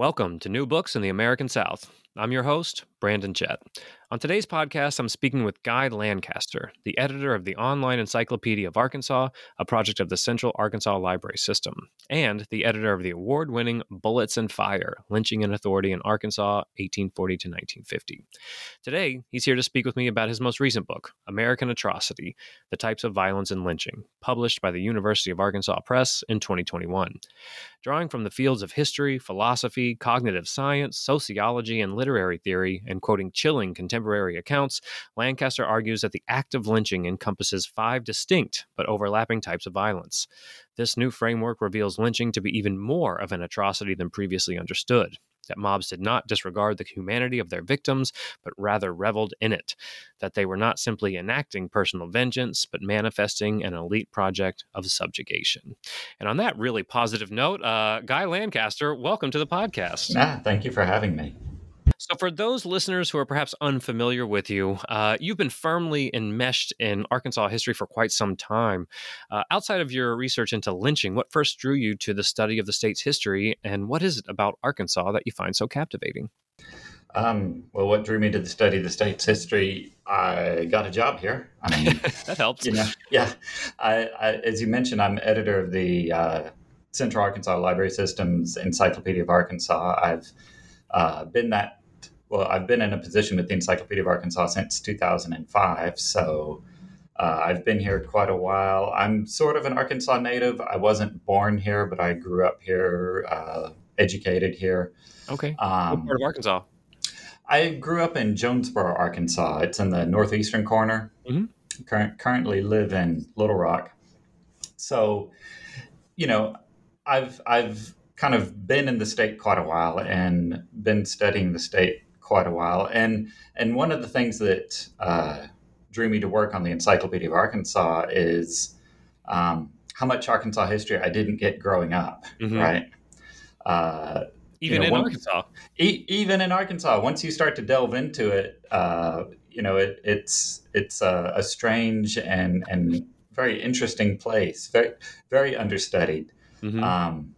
Welcome to New Books in the American South. I'm your host, Brandon Jett. On today's podcast, I'm speaking with Guy Lancaster, the editor of the Online Encyclopedia of Arkansas, a project of the Central Arkansas Library System, and the editor of the award winning Bullets and Fire Lynching and Authority in Arkansas, 1840 to 1950. Today, he's here to speak with me about his most recent book, American Atrocity The Types of Violence and Lynching, published by the University of Arkansas Press in 2021. Drawing from the fields of history, philosophy, cognitive science, sociology, and literary theory, and quoting chilling contemporary accounts, Lancaster argues that the act of lynching encompasses five distinct but overlapping types of violence. This new framework reveals lynching to be even more of an atrocity than previously understood. That mobs did not disregard the humanity of their victims, but rather reveled in it. That they were not simply enacting personal vengeance, but manifesting an elite project of subjugation. And on that really positive note, uh, Guy Lancaster, welcome to the podcast. Ah, thank you for having me. So, for those listeners who are perhaps unfamiliar with you, uh, you've been firmly enmeshed in Arkansas history for quite some time. Uh, outside of your research into lynching, what first drew you to the study of the state's history, and what is it about Arkansas that you find so captivating? Um, well, what drew me to the study of the state's history? I got a job here. I mean, that helps. You know, yeah. I, I, as you mentioned, I'm editor of the uh, Central Arkansas Library System's Encyclopedia of Arkansas. I've uh, been that well, I've been in a position with the Encyclopedia of Arkansas since 2005. So uh, I've been here quite a while. I'm sort of an Arkansas native. I wasn't born here, but I grew up here, uh, educated here. Okay. Um, what part of Arkansas? I grew up in Jonesboro, Arkansas. It's in the northeastern corner. Mm-hmm. Cur- currently live in Little Rock. So, you know, I've I've kind of been in the state quite a while and been studying the state quite a while. And and one of the things that uh, drew me to work on the Encyclopedia of Arkansas is um, how much Arkansas history I didn't get growing up. Mm-hmm. Right. Uh, even you know, in Arkansas. E- even in Arkansas, once you start to delve into it, uh, you know it, it's it's a, a, strange and and very interesting place, very very understudied. Mm-hmm. Um,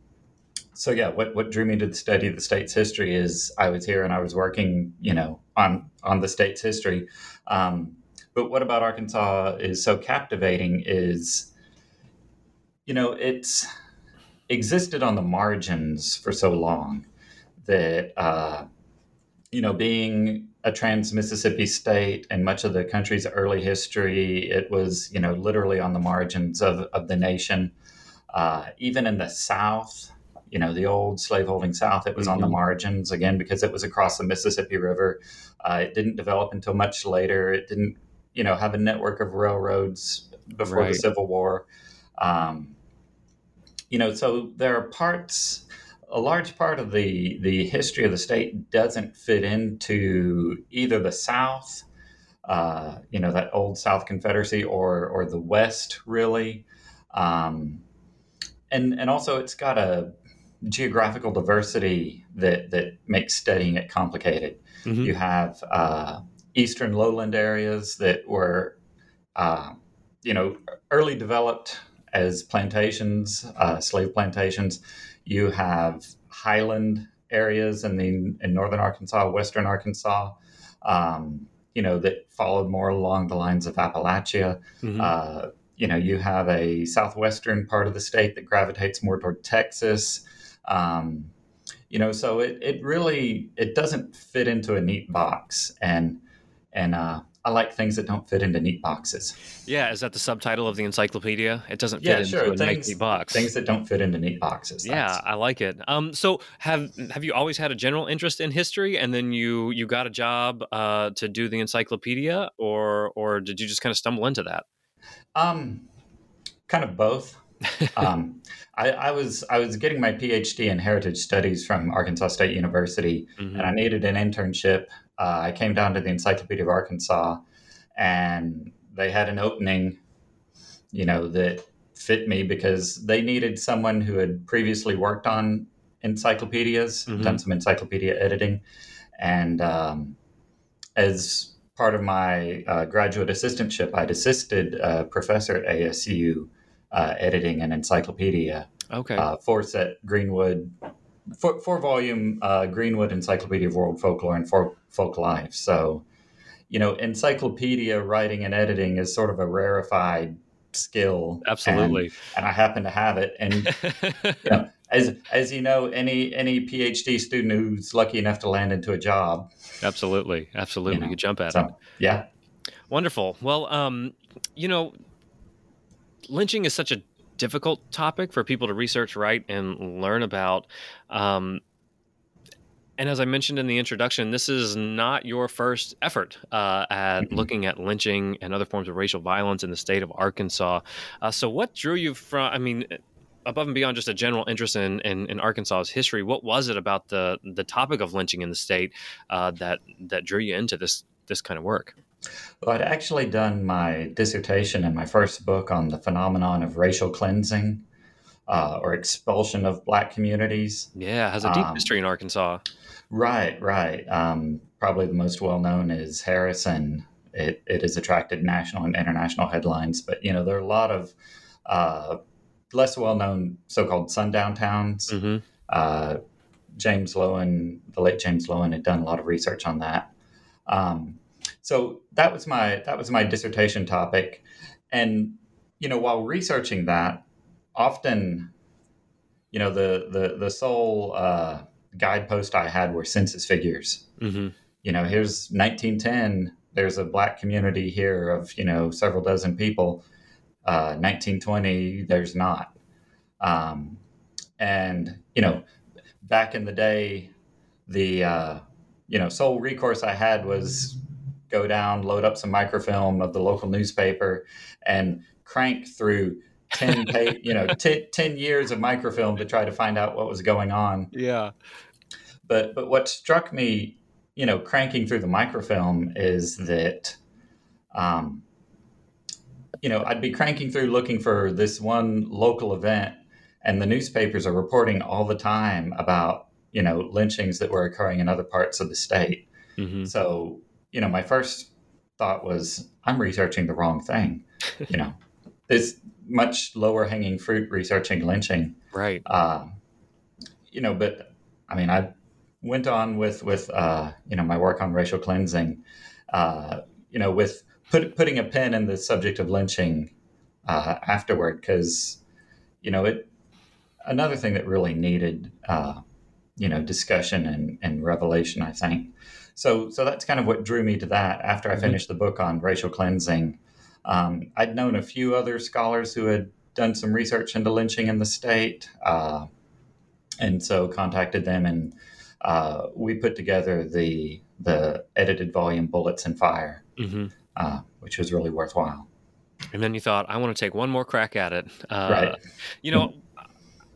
so yeah, what what drew me to the study of the state's history is I was here and I was working, you know, on on the state's history. Um, but what about Arkansas is so captivating is, you know, it's existed on the margins for so long that uh, you know, being a trans Mississippi state and much of the country's early history, it was you know literally on the margins of of the nation. Uh, even in the South, you know the old slaveholding South. It was mm-hmm. on the mm-hmm. margins again because it was across the Mississippi River. Uh, it didn't develop until much later. It didn't you know have a network of railroads before right. the Civil War. Um, you know, so there are parts. A large part of the the history of the state doesn't fit into either the South, uh, you know, that old South Confederacy, or or the West, really. Um, and and also it's got a geographical diversity that that makes studying it complicated. Mm-hmm. You have uh, eastern lowland areas that were, uh, you know, early developed as plantations, uh, slave plantations. You have highland areas in the in northern Arkansas, western Arkansas. Um, you know that followed more along the lines of Appalachia. Mm-hmm. Uh, you know, you have a southwestern part of the state that gravitates more toward Texas. Um, you know, so it, it really it doesn't fit into a neat box, and and uh, I like things that don't fit into neat boxes. Yeah, is that the subtitle of the encyclopedia? It doesn't fit Yeah, into sure. a Things, neat box. things that don't fit into neat boxes. yeah, I like it. Um, so have have you always had a general interest in history, and then you you got a job uh, to do the encyclopedia, or or did you just kind of stumble into that? Um, kind of both. Um, I, I was I was getting my PhD in heritage studies from Arkansas State University, Mhm. and I needed an internship. Uh, I came down to the Encyclopedia of Arkansas, and they had an opening, you know, that fit me because they needed someone who had previously worked on encyclopedias, Mhm. done some encyclopedia editing, and um, as part of my uh, graduate assistantship, I'd assisted a professor at ASU uh, editing an encyclopedia Okay. uh, four set Greenwood, four, four volume uh, Greenwood Encyclopedia of World Folklore and Folk, folk Life. So, you know, encyclopedia writing and editing is sort of a rarefied skill. Absolutely. And, and I happen to have it. And you know, as as you know, any any PhD student who's lucky enough to land into a job. absolutely. Absolutely. You know, you jump at it. Yeah, Wonderful. Well, um, you know, lynching is such a difficult topic for people to research, write, and learn about. Um, and as I mentioned in the introduction, this is not your first effort uh, at Mhm. looking at lynching and other forms of racial violence in the state of Arkansas. Uh, so, what drew you from? I mean, above and beyond just a general interest in, in, in Arkansas's history, what was it about the the topic of lynching in the state uh, that that drew you into this this kind of work? well, I'd actually done my dissertation and my first book on the phenomenon of racial cleansing. Uh, or expulsion of black communities. Yeah, has a deep Um, history in Arkansas. Right, right. Um, probably the most well known is Harrison. It, it has attracted national and international headlines, but you know there are a lot of uh, less well known so called sundown towns. hmm Uh, James Loewen, the late James Loewen, had done a lot of research on that. Um, so that was my that was my dissertation topic, and you know while researching that, often, you know the the the sole uh, guidepost I had were census figures. hmm You know, here's 1910. There's a black community here of you know several dozen people. Uh, 1920, there's not. Um, and you know, back in the day, the uh, you know sole recourse I had was go down, load up some microfilm of the local newspaper, and crank through ten pa- you know t- ten years of microfilm to try to find out what was going on. Yeah. But but what struck me, you know, cranking through the microfilm is that, um, you know, I'd be cranking through looking for this one local event, and the newspapers are reporting all the time about you know lynchings that were occurring in other parts of the state. hmm So you know, my first thought was I'm researching the wrong thing. You know, there's much lower hanging fruit researching lynching Right. uh, you know, but I mean, I went on with with uh, you know my work on racial cleansing, uh, you know, with put, putting a pin in the subject of lynching uh, afterward, because you know it. Another thing that really needed, uh, you know, discussion and, and revelation, I think. So, so that's kind of what drew me to that. After I Mhm. finished the book on racial cleansing, um, I'd known a few other scholars who had done some research into lynching in the state, uh, and so contacted them, and uh, we put together the the edited volume "Bullets and Fire," mm-hmm. uh, which was really worthwhile. And then you thought, I want to take one more crack at it. Uh, right. You know,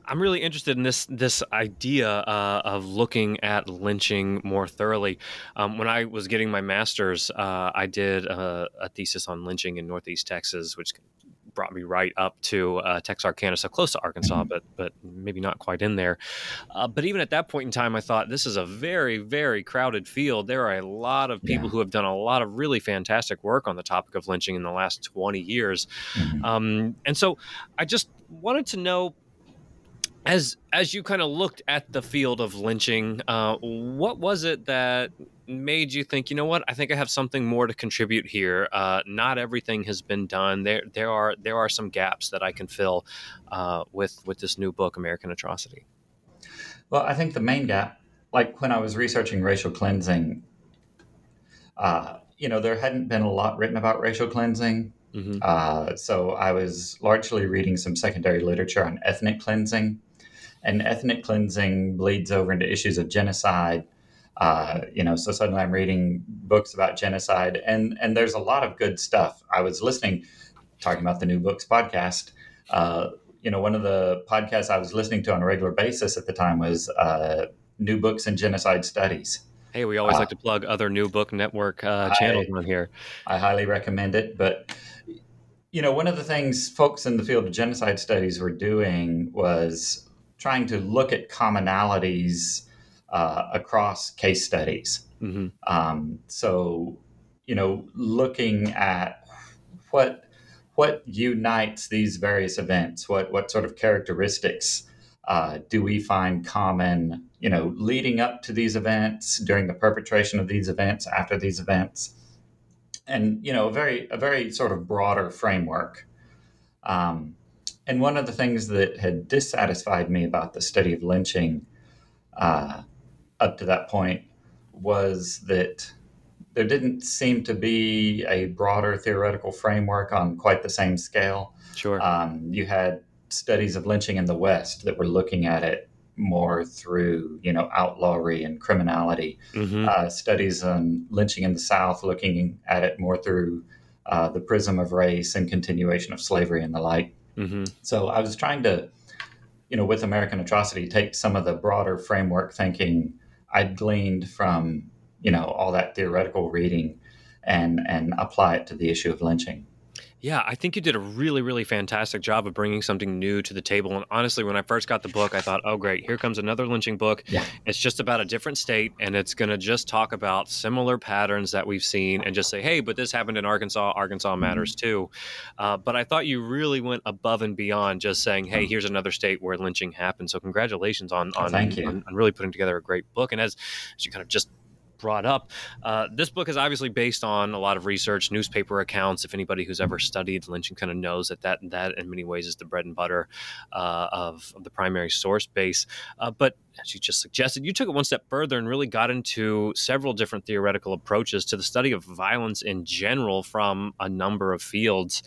I'm really interested in this this idea uh, of looking at lynching more thoroughly. Um, when I was getting my master's, uh, I did a, a thesis on lynching in Northeast Texas, which brought me right up to uh, Texarkana, so close to Arkansas, but but maybe not quite in there. Uh, but even at that point in time, I thought this is a very very crowded field. There are a lot of people Yeah. who have done a lot of really fantastic work on the topic of lynching in the last 20 years. Mhm. Um, and so I just wanted to know as as you kind of looked at the field of lynching, uh, what was it that made you think, you know what, I think I have something more to contribute here. Uh, not everything has been done. There there are there are some gaps that I can fill uh, with with this new book, American Atrocity. Well, I think the main gap, like when I was researching racial cleansing, uh, you know, there hadn't been a lot written about racial cleansing. Mm-hmm. Uh, so I was largely reading some secondary literature on ethnic cleansing, and ethnic cleansing bleeds over into issues of genocide. Uh, you know, so suddenly I'm reading books about genocide, and and there's a lot of good stuff. I was listening, talking about the New Books podcast. Uh, you know, one of the podcasts I was listening to on a regular basis at the time was uh, New Books and Genocide Studies. Hey, we always uh, like to plug other New Book Network uh, channels I, on here. I highly recommend it. But, you know, one of the things folks in the field of genocide studies were doing was trying to look at commonalities uh, across case studies. Mm-hmm. Um, so, you know, looking at what what unites these various events, what what sort of characteristics uh, do we find common, you know, leading up to these events, during the perpetration of these events, after these events, and you know, a very a very sort of broader framework. Um, and one of the things that had dissatisfied me about the study of lynching uh, up to that point was that there didn't seem to be a broader theoretical framework on quite the same scale. Sure. Um, you had studies of lynching in the West that were looking at it more through you know outlawry and criminality. Mm-hmm. Uh, studies on lynching in the South looking at it more through uh, the prism of race and continuation of slavery and the like. Mm-hmm. So I was trying to, you know, with American Atrocity, take some of the broader framework thinking I'd gleaned from you know all that theoretical reading and and apply it to the issue of lynching. Yeah, I think you did a really, really fantastic job of bringing something new to the table. And honestly, when I first got the book, I thought, oh, great, here comes another lynching book. Yeah. It's just about a different state, and it's going to just talk about similar patterns that we've seen and just say, hey, but this happened in Arkansas. Arkansas mm-hmm. matters too. Uh, but I thought you really went above and beyond just saying, hey, here's another state where lynching happened. So congratulations on, on, on, on really putting together a great book. And as, as you kind of just brought up. Uh, this book is obviously based on a lot of research, newspaper accounts. If anybody who's ever studied lynching kind of knows that that that in many ways is the bread and butter uh, of, of, the primary source base. Uh, but as you just suggested, you took it one step further and really got into several different theoretical approaches to the study of violence in general from a number of fields.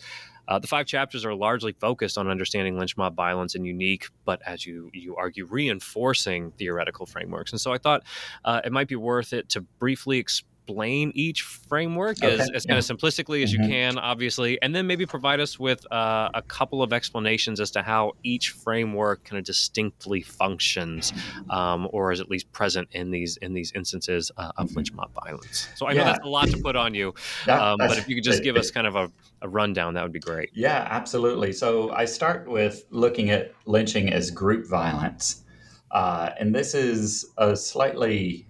Uh, the five chapters are largely focused on understanding lynch mob violence and unique, but as you you argue, reinforcing theoretical frameworks. And so I thought uh, it might be worth it to briefly explain explain each framework okay. as, as yeah. kind of simplistically as mm-hmm. you can, obviously, and then maybe provide us with uh, a couple of explanations as to how each framework kind of distinctly functions, um, or is at least present in these in these instances uh, of mm-hmm. lynch mob violence. So I yeah. know that's a lot to put on you, um, but if you could just give us kind of a, a rundown, that would be great. Yeah, absolutely. So I start with looking at lynching as group violence. Uh, and this is a slightly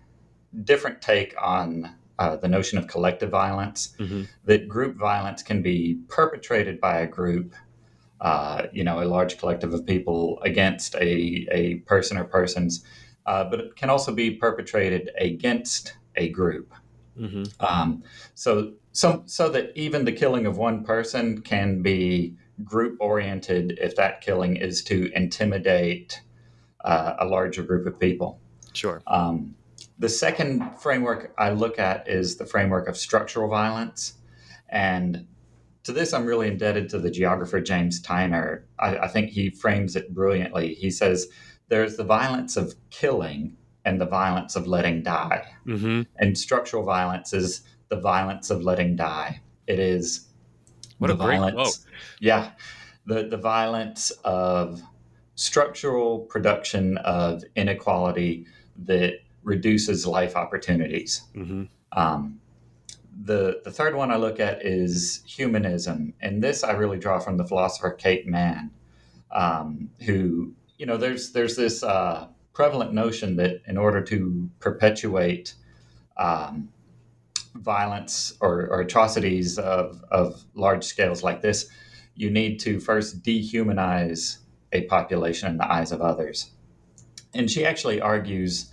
different take on uh, the notion of collective violence, mm-hmm. that group violence can be perpetrated by a group, uh, you know, a large collective of people against a, a person or persons, uh, but it can also be perpetrated against a group. Mm-hmm. Um, so, so, so that even the killing of one person can be group oriented if that killing is to intimidate uh, a larger group of people. Sure. Um, the second framework I look at is the framework of structural violence. And to this, I'm really indebted to the geographer James Tyner. I, I think he frames it brilliantly. He says there's the violence of killing and the violence of letting die. Mm-hmm. And structural violence is the violence of letting die. It is what a violence. Great quote. Yeah, the the violence of structural production of inequality that reduces life opportunities. Mm-hmm. Um, the the third one I look at is humanism, and this I really draw from the philosopher Kate Manne, um, who you know there's there's this uh, prevalent notion that in order to perpetuate um, violence or, or, atrocities of, of large scales like this, you need to first dehumanize a population in the eyes of others. And she actually argues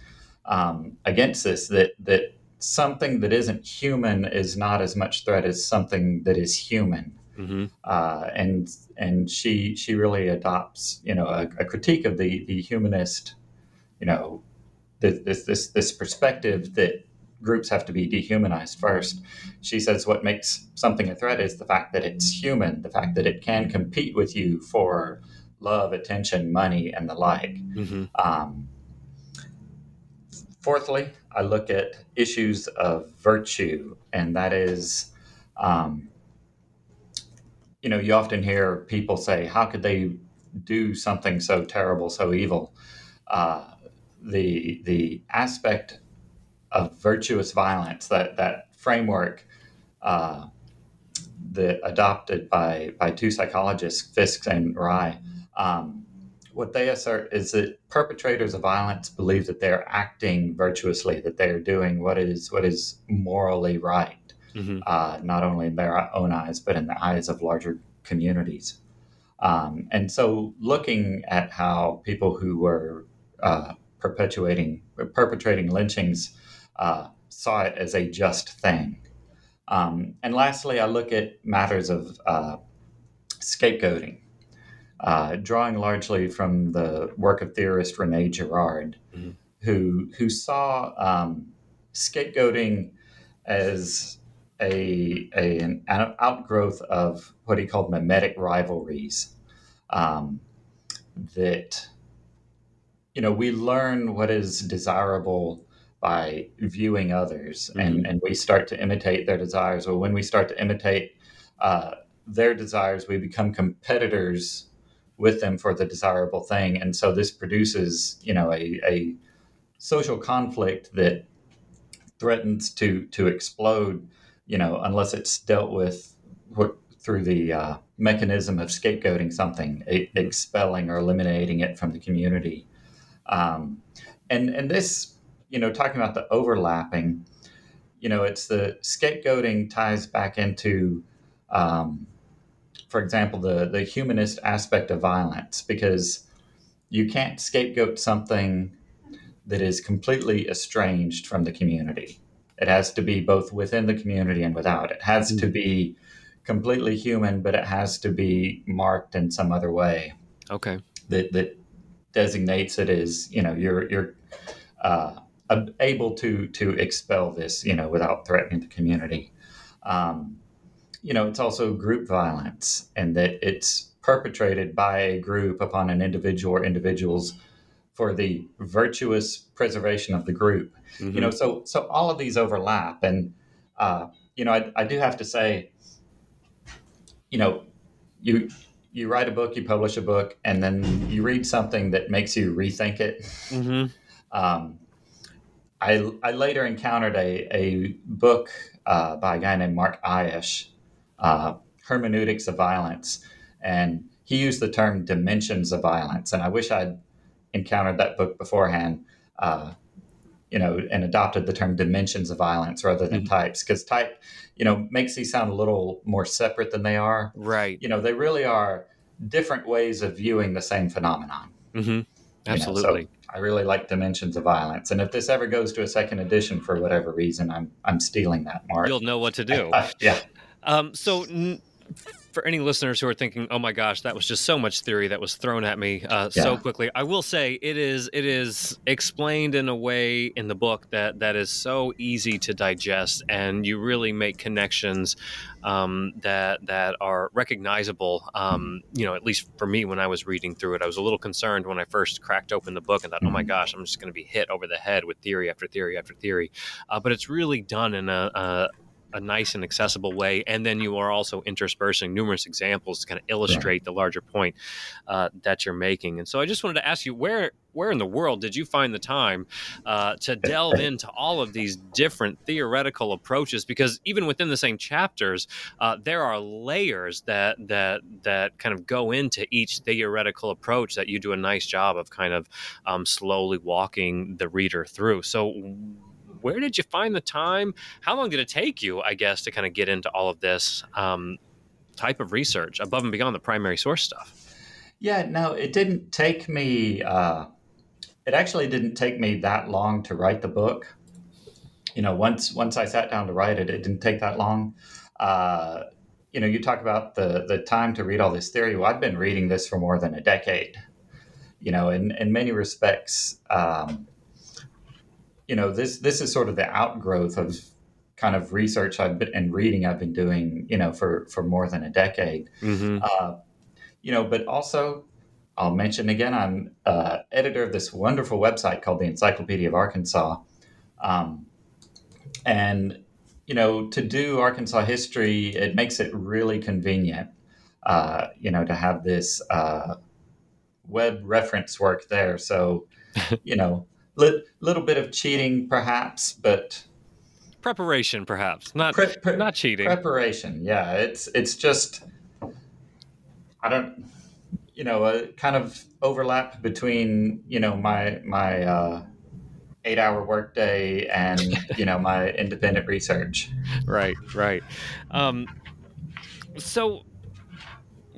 um, against this that that something that isn't human is not as much threat as something that is human. Mm-hmm. Uh, and and she she really adopts you know a, a, critique of the the humanist you know, this this this perspective that groups have to be dehumanized first. She says what makes something a threat is the fact that it's human, the fact that it can compete with you for love, attention, money, and the like. Mm-hmm. Um, fourthly, I look at issues of virtue, and that is, um, you know, you often hear people say, "How could they do something so terrible, so evil?" Uh, the the aspect of virtuous violence, that that framework uh, that adopted by by two psychologists, Fiske and Rai, um, what they assert is that perpetrators of violence believe that they're acting virtuously, that they're doing what is what is morally right, mm-hmm. uh, not only in their own eyes but in the eyes of larger communities. Um, and so, looking at how people who were uh, perpetuating perpetrating lynchings uh, saw it as a just thing. Um, and lastly, I look at matters of uh, scapegoating, uh, drawing largely from the work of theorist Rene Girard, mm-hmm. who who saw um, scapegoating as a, a, an outgrowth of what he called mimetic rivalries. Um, that you know we learn what is desirable by viewing others mm-hmm. and, and we start to imitate their desires Well, when we start to imitate uh, their desires we become competitors with them for the desirable thing. And so this produces you know a, a social conflict that threatens to to explode you know unless it's dealt with through the uh, mechanism of scapegoating something expelling or eliminating it from the community. Um, and and this you know, talking about the overlapping, you know, it's the scapegoating ties back into, um, for example, the the humanist aspect of violence because you can't scapegoat something that is completely estranged from the community. It has to be both within the community and without. It has mm-hmm. to be completely human, but it has to be marked in some other way. Okay. That that designates it as you know you're you're uh, able to to expel this, you know, without threatening the community. Um, you know, it's also group violence, and that it's perpetrated by a group upon an individual or individuals for the virtuous preservation of the group. Mm-hmm. You know, so so all of these overlap, and uh, you know, I, I do have to say, you know, you you write a book, you publish a book, and then you read something that makes you rethink it. Mm-hmm. Um, I, I later encountered a, a book uh, by a guy named Mark Ayyash, uh, Hermeneutics of Violence, and he used the term dimensions of violence. And I wish I'd encountered that book beforehand, uh, you know, and adopted the term dimensions of violence rather than mm-hmm. types, because type, you know, makes these sound a little more separate than they are. Right. You know, they really are different ways of viewing the same phenomenon. Mm-hmm. Absolutely. You know, so I really like Dimensions of Violence, and if this ever goes to a second edition for whatever reason, I'm I'm stealing that mark. You'll know what to do. Yeah. Um, so. N- for any listeners who are thinking, "Oh my gosh, that was just so much theory that was thrown at me uh, yeah. so quickly," I will say it is it is explained in a way in the book that that is so easy to digest, and you really make connections um, that that are recognizable. Um, you know, at least for me when I was reading through it, I was a little concerned when I first cracked open the book and thought, "Oh my mm-hmm. gosh, I'm just going to be hit over the head with theory after theory after theory," uh, but it's really done in a, a a nice and accessible way. And then you are also interspersing numerous examples to kind of illustrate yeah. the larger point uh, that you're making. And so I just wanted to ask you where where in the world did you find the time uh, to delve into all of these different theoretical approaches? Because even within the same chapters, uh, there are layers that that that kind of go into each theoretical approach that you do a nice job of kind of um, slowly walking the reader through. So where did you find the time? How long did it take you, I guess, to kind of get into all of this um, type of research above and beyond the primary source stuff? Yeah, no, it didn't take me. Uh, it actually didn't take me that long to write the book. You know, once once I sat down to write it, it didn't take that long. Uh, you know, you talk about the the time to read all this theory. Well, I've been reading this for more than a decade. you know, in in many respects, um, you know, this this is sort of the outgrowth of kind of research I've been and reading I've been doing, you know, for for more than a decade. Mm-hmm. Uh, you know, but also I'll mention again, I'm uh, editor of this wonderful website called the Encyclopedia of Arkansas, um, and you know, to do Arkansas history, it makes it really convenient, uh, you know, to have this uh, web reference work there. So, you know, li- little bit of cheating perhaps, but preparation perhaps. Not pre- pre- not cheating. preparation yeah. It's it's just i don't you know a kind of overlap between you know my my uh, eight hour workday and you know my independent research. Right right. Um, so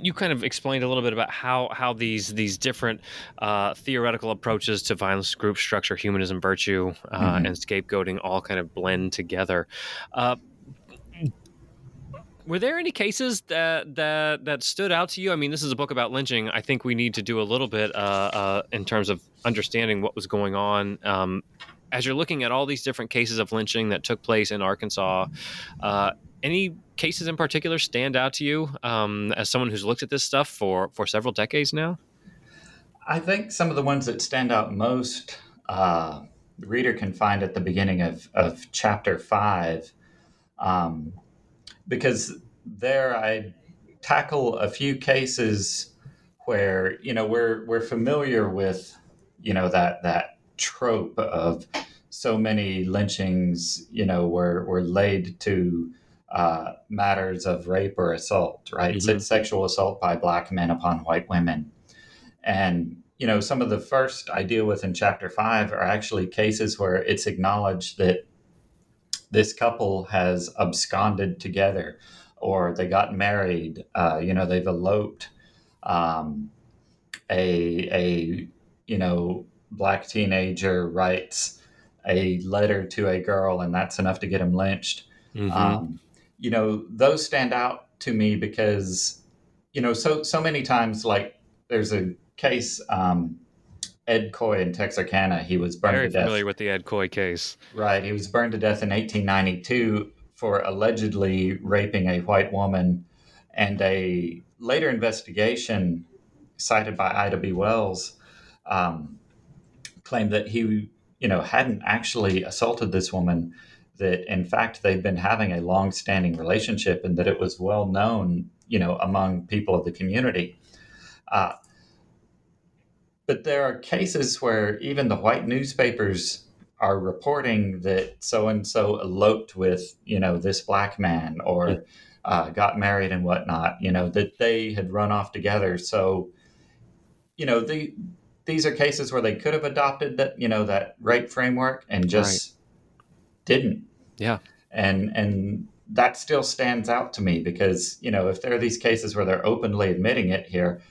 you kind of explained a little bit about how how these these different uh, theoretical approaches to violence, group structure, humanism, virtue, uh, mm-hmm. and scapegoating all kind of blend together. Uh, were there any cases that that that stood out to you? I mean, this is a book about lynching. I think we need to do a little bit uh, uh, in terms of understanding what was going on. Um, as you're looking at all these different cases of lynching that took place in Arkansas, uh, any cases in particular stand out to you um, as someone who's looked at this stuff for for several decades now? I think some of the ones that stand out most, uh, the reader can find at the beginning of, of chapter five, um, because there I tackle a few cases where you know we're we're familiar with you know that that trope of so many lynchings you know were were laid to uh, matters of rape or assault, right? Mm-hmm. It's sexual assault by black men upon white women. And, you know, some of the first I deal with in chapter five are actually cases where it's acknowledged that this couple has absconded together or they got married, uh, you know, they've eloped. Um, a, a, you know, black teenager writes a letter to a girl and that's enough to get him lynched. Mm-hmm. Um, you know, those stand out to me because, you know, so so many times, like there's a case, um, Ed Coy in Texarkana, he was burned Very to death. familiar with the Ed Coy case. Right, he was burned to death in 1892 for allegedly raping a white woman, and a later investigation cited by Ida B. Wells um, claimed that he, you know, hadn't actually assaulted this woman that in fact they've been having a long-standing relationship and that it was well known you know among people of the community. Uh, but there are cases where even the white newspapers are reporting that so and so eloped with you know this black man or uh, got married and whatnot you know that they had run off together. So you know the these are cases where they could have adopted that you know that rape framework and just right. didn't yeah. And and that still stands out to me because, you know, if there are these cases where they're openly admitting it here,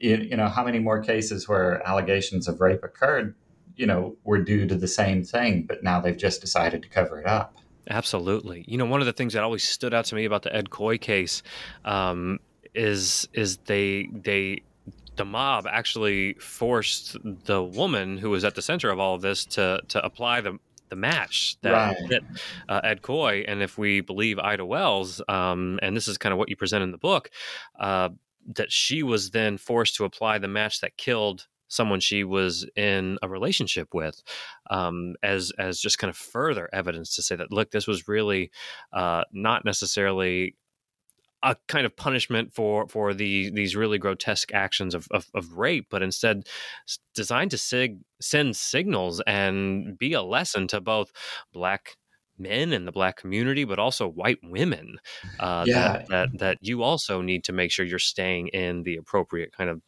you, you know, how many more cases where allegations of rape occurred, you know, were due to the same thing, but now they've just decided to cover it up. Absolutely. You know, one of the things that always stood out to me about the Ed Coy case um, is is they they the mob actually forced the woman who was at the center of all of this to to apply the the match that right. uh, Ed Coy. And if we believe Ida Wells, um, and this is kind of what you present in the book, uh, that she was then forced to apply the match that killed someone she was in a relationship with um, as as just kind of further evidence to say that look this was really uh, not necessarily a kind of punishment for for the these really grotesque actions of, of, of rape, but instead designed to sig- send signals and be a lesson to both black men in the black community, but also white women. Uh, yeah. that, that, that you also need to make sure you're staying in the appropriate kind of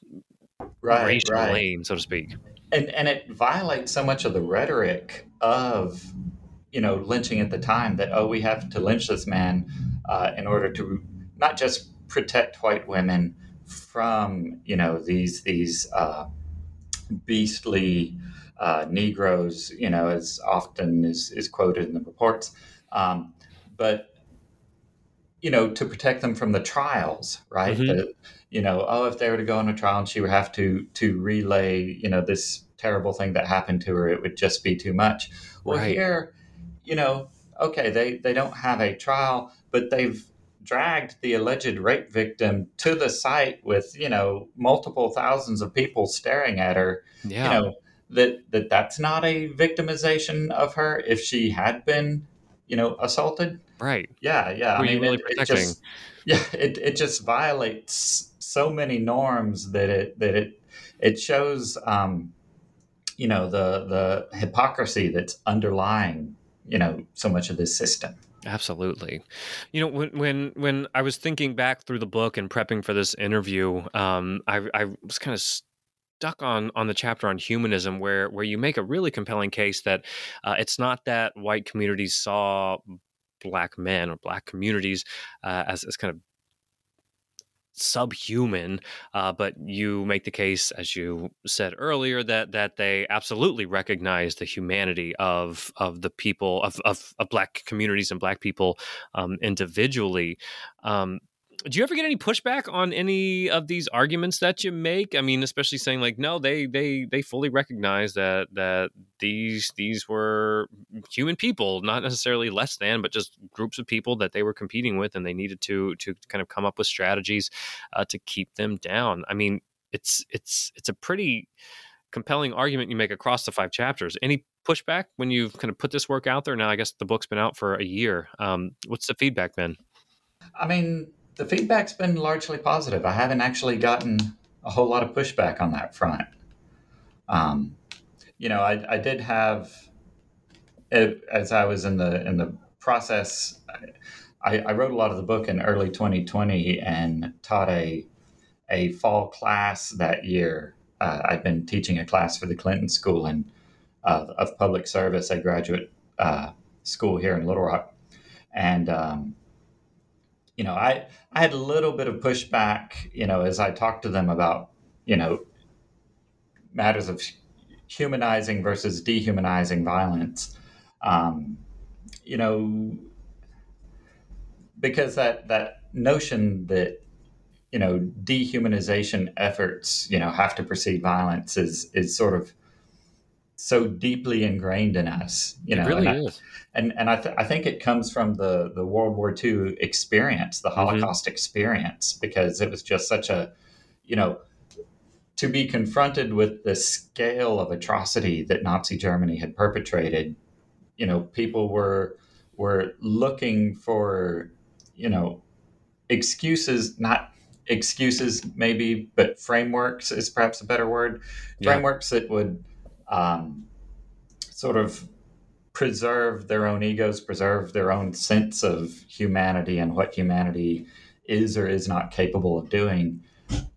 right, racial right. lane, so to speak. And and it violates so much of the rhetoric of you know lynching at the time that oh we have to lynch this man uh, in order to not just protect white women from you know these these uh, beastly uh, Negroes, you know, as often is, is quoted in the reports, um, but you know, to protect them from the trials, right? Mm-hmm. The, you know, oh, if they were to go on a trial and she would have to to relay, you know, this terrible thing that happened to her, it would just be too much. Well, Right. here, you know, okay, they they don't have a trial, but they've dragged the alleged rape victim to the site with you know multiple thousands of people staring at her. Yeah. you know that that that's not a victimization of her if she had been you know assaulted. Right. yeah yeah. Were i mean really it, it just yeah it, it just violates so many norms that it that it it shows um you know the the hypocrisy that's underlying you know so much of this system Absolutely. You know, when when when I was thinking back through the book and prepping for this interview, um, I, I was kind of stuck on on the chapter on humanism, where where you make a really compelling case that uh, it's not that white communities saw black men or black communities uh, as as kind of subhuman uh, but you make the case as you said earlier that that they absolutely recognize the humanity of of the people of of, of black communities and black people um, individually. Um, do you ever get any pushback on any of these arguments that you make? I mean, especially saying like, no, they they they fully recognize that that these these were human people, not necessarily less than, but just groups of people that they were competing with, and they needed to to kind of come up with strategies uh, to keep them down. I mean, it's it's it's a pretty compelling argument you make across the five chapters. Any pushback when you've kind of put this work out there? Now, I guess the book's been out for a year. Um, what's the feedback been? i mean the feedback's been largely positive. I haven't actually gotten a whole lot of pushback on that front. Um, you know I, I did have as i was in the in the process I, I wrote a lot of the book in early 2020 and taught a a fall class that year. Uh, i'd been teaching a class for the clinton school and of, of public service. A graduate uh, school here in little rock. And um, you know i i had a little bit of pushback you know as i talked to them about you know matters of humanizing versus dehumanizing violence. Um, you know because that that notion that you know dehumanization efforts you know have to precede violence is is sort of so deeply ingrained in us you know it really and I- is. and and I, th- I think it comes from the the World War II experience, the mm-hmm. Holocaust experience, because it was just such a, you know, to be confronted with the scale of atrocity that Nazi Germany had perpetrated. You know, people were were looking for, you know, excuses, not excuses maybe, but frameworks is perhaps a better word. Yeah. Frameworks that would um, sort of preserve their own egos, preserve their own sense of humanity and what humanity is or is not capable of doing.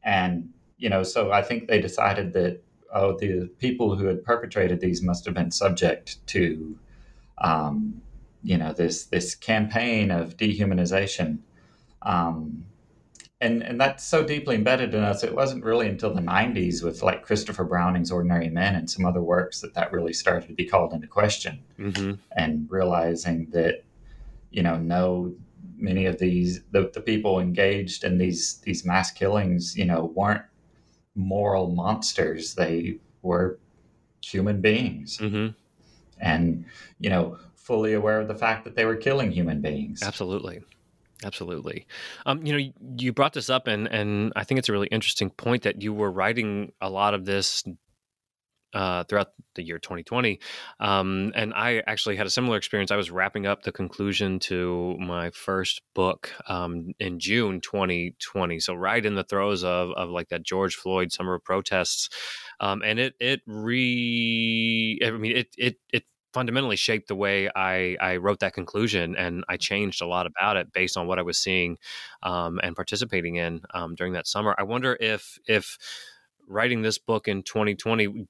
And, you know, so I think they decided that, oh, the people who had perpetrated these must have been subject to, um, you know, this, this campaign of dehumanization. Um, and, and that's so deeply embedded in us. It wasn't really until the 90s with like Christopher Browning's Ordinary Men and some other works that that really started to be called into question. Hmm and realizing that you know no many of these the, the people engaged in these these mass killings you know weren't moral monsters. They were human beings. Hmm and you know fully aware of the fact that they were killing human beings. Absolutely. Absolutely. Um, you know, you, brought this up, and and I think it's a really interesting point that you were writing a lot of this uh, throughout the year 2020. Um, and I actually had a similar experience. I was wrapping up the conclusion to my first book um, in June 2020. So right in the throes of of like that George Floyd summer of protests, um, and it it re I mean it it it fundamentally shaped the way I, I wrote that conclusion and I changed a lot about it based on what I was seeing um, and participating in um, during that summer. I wonder if if writing this book in 2020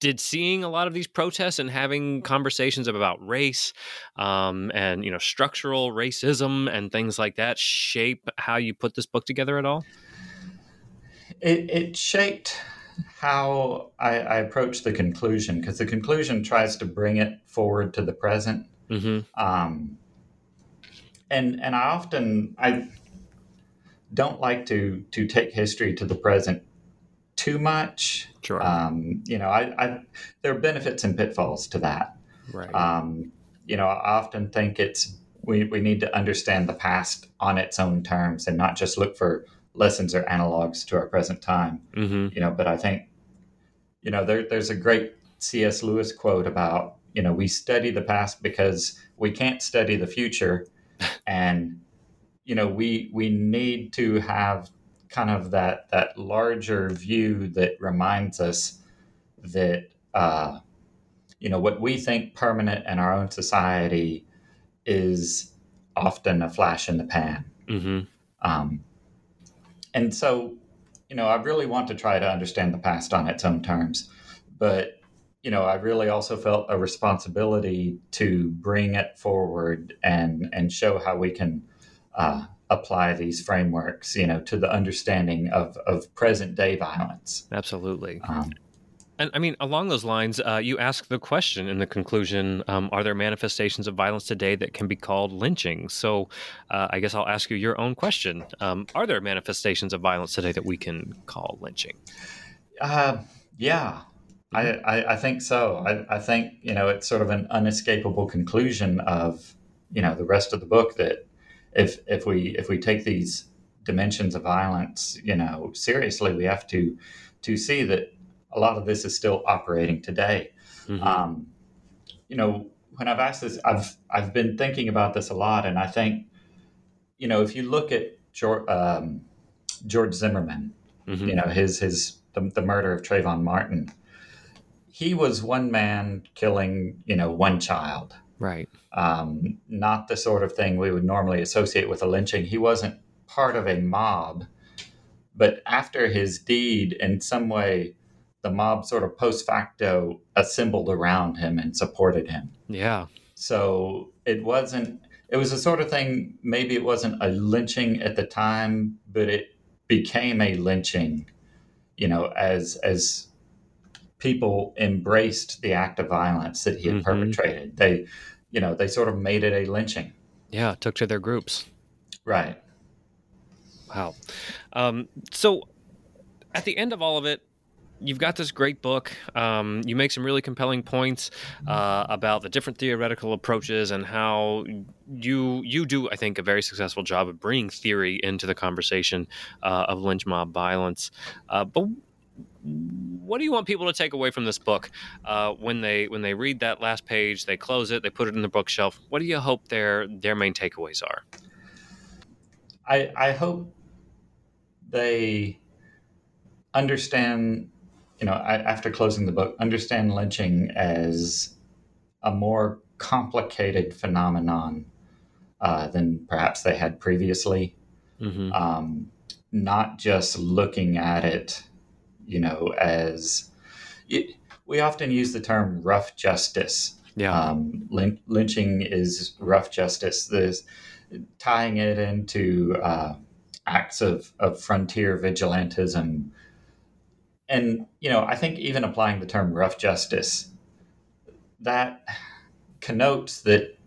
did seeing a lot of these protests and having conversations about race um, and you know structural racism and things like that shape how you put this book together at all? it, it shaped how I, I approach the conclusion because the conclusion tries to bring it forward to the present hmm um, and and I often I don't like to to take history to the present too much. Sure. Um, you know, I, I there are benefits and pitfalls to that. right. Um, you know, I often think it's we, we need to understand the past on its own terms and not just look for lessons or analogs to our present time. mm-hmm. You know, but I think, you know, there, there's a great C.S. Lewis quote about, you know, we study the past because we can't study the future. and, you know, we we need to have kind of that that larger view that reminds us that uh, you know what we think permanent in our own society is often a flash in the pan Mm-hmm. um, and so you know i really want to try to understand the past on its own terms but you know i really also felt a responsibility to bring it forward and and show how we can uh, apply these frameworks you know to the understanding of of present day violence Absolutely. um, And I mean, along those lines, uh, you ask the question in the conclusion um, Are there manifestations of violence today that can be called lynching? So uh, I guess I'll ask you your own question. Um, are there manifestations of violence today that we can call lynching? Uh, yeah, I, I, I think so. I, I think you know it's sort of an unescapable conclusion of you know the rest of the book that if if we if we take these dimensions of violence you know seriously, we have to to see that a lot of this is still operating today. Mhm. Um, you know, when I've asked this, I've I've been thinking about this a lot, and I think you know if you look at George, um, George Zimmerman Mhm. you know his his the, the murder of Trayvon Martin. He was one man killing you know one child, Right. um, not the sort of thing we would normally associate with a lynching. He wasn't part of a mob, but after his deed, in some way, the mob sort of post facto assembled around him and supported him. Yeah. So it wasn't, it was a sort of thing, maybe it wasn't a lynching at the time, but it became a lynching, you know, as, as people embraced the act of violence that he had Mhm. perpetrated. They, you know, they sort of made it a lynching. Yeah. Took to their groups. Right. Wow. Um, so at the end of all of it, you've got this great book. Um, you make some really compelling points uh, about the different theoretical approaches and how you you do, I think, a very successful job of bringing theory into the conversation uh, of lynch mob violence. Uh, but what do you want people to take away from this book uh, when they when they read that last page? They close it, they put it in the bookshelf. What do you hope their their main takeaways are? I, I hope they understand, you know, I, after closing the book, understand lynching as a more complicated phenomenon uh, than perhaps they had previously. Mm-hmm. Um, not just looking at it, you know, as it, we often use the term rough justice. Yeah. Um, lyn- lynching is rough justice. There's tying it into uh, acts of, of frontier vigilantism. And, you know, I think even applying the term rough justice, that connotes that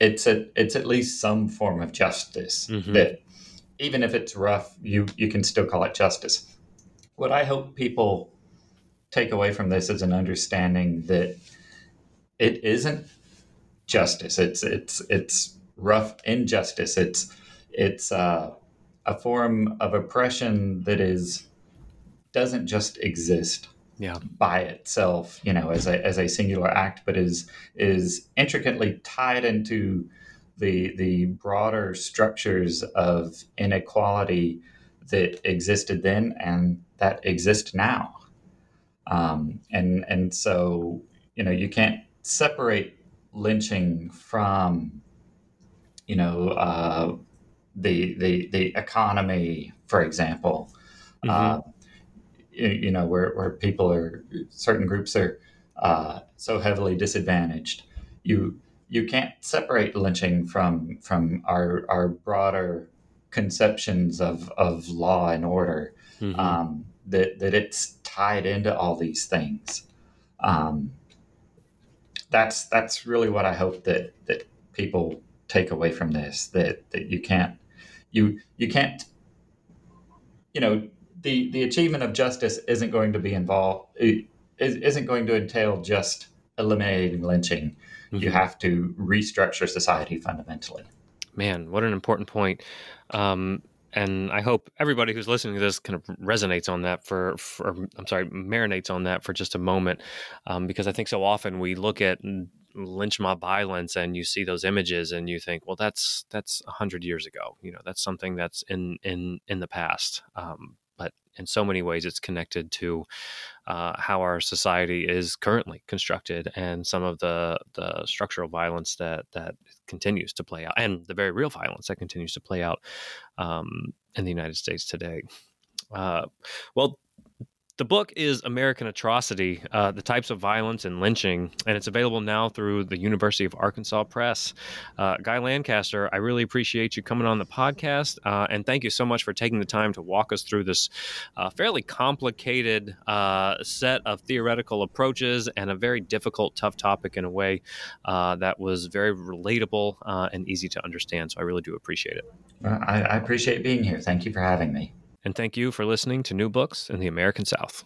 it's a, it's at least some form of justice Mhm. that even if it's rough, you, you can still call it justice. What I hope people take away from this is an understanding that it isn't justice. It's it's it's rough injustice. It's it's uh, a form of oppression that is doesn't just exist Yeah. by itself, you know, as a as a singular act, but is is intricately tied into the the broader structures of inequality that existed then and that exist now. Um, and and so you know you can't separate lynching from you know uh, the the the economy, for example. Uh, you, know where where people are certain groups are uh, so heavily disadvantaged. You you can't separate lynching from from our our broader conceptions of of law and order Mhm. um, that that it's tied into all these things. Um, that's that's really what I hope that that people take away from this. That that you can't you you can't you know, the the achievement of justice isn't going to be involved isn't going to entail just eliminating lynching. Mm-hmm. You have to restructure society fundamentally. Man, what an important point. Um, and I hope everybody who's listening to this kind of resonates on that for, for I'm sorry, marinates on that for just a moment, um, because I think so often we look at lynch mob violence and you see those images and you think, well, that's that's a hundred years ago. You know, that's something that's in in in the past. Um, in so many ways, it's connected to uh, how our society is currently constructed and some of the the structural violence that that continues to play out, and the very real violence that continues to play out um, in the United States today. Uh, well, the book is American Atrocity uh, The Types of Violence and Lynching, and it's available now through the University of Arkansas Press. Uh, Guy Lancaster, I really appreciate you coming on the podcast, uh, and thank you so much for taking the time to walk us through this uh, fairly complicated uh, set of theoretical approaches and a very difficult, tough topic in a way uh, that was very relatable and easy to understand. So I really do appreciate it. I, I appreciate being here. Thank you for having me and thank you for listening to New Books in the American South.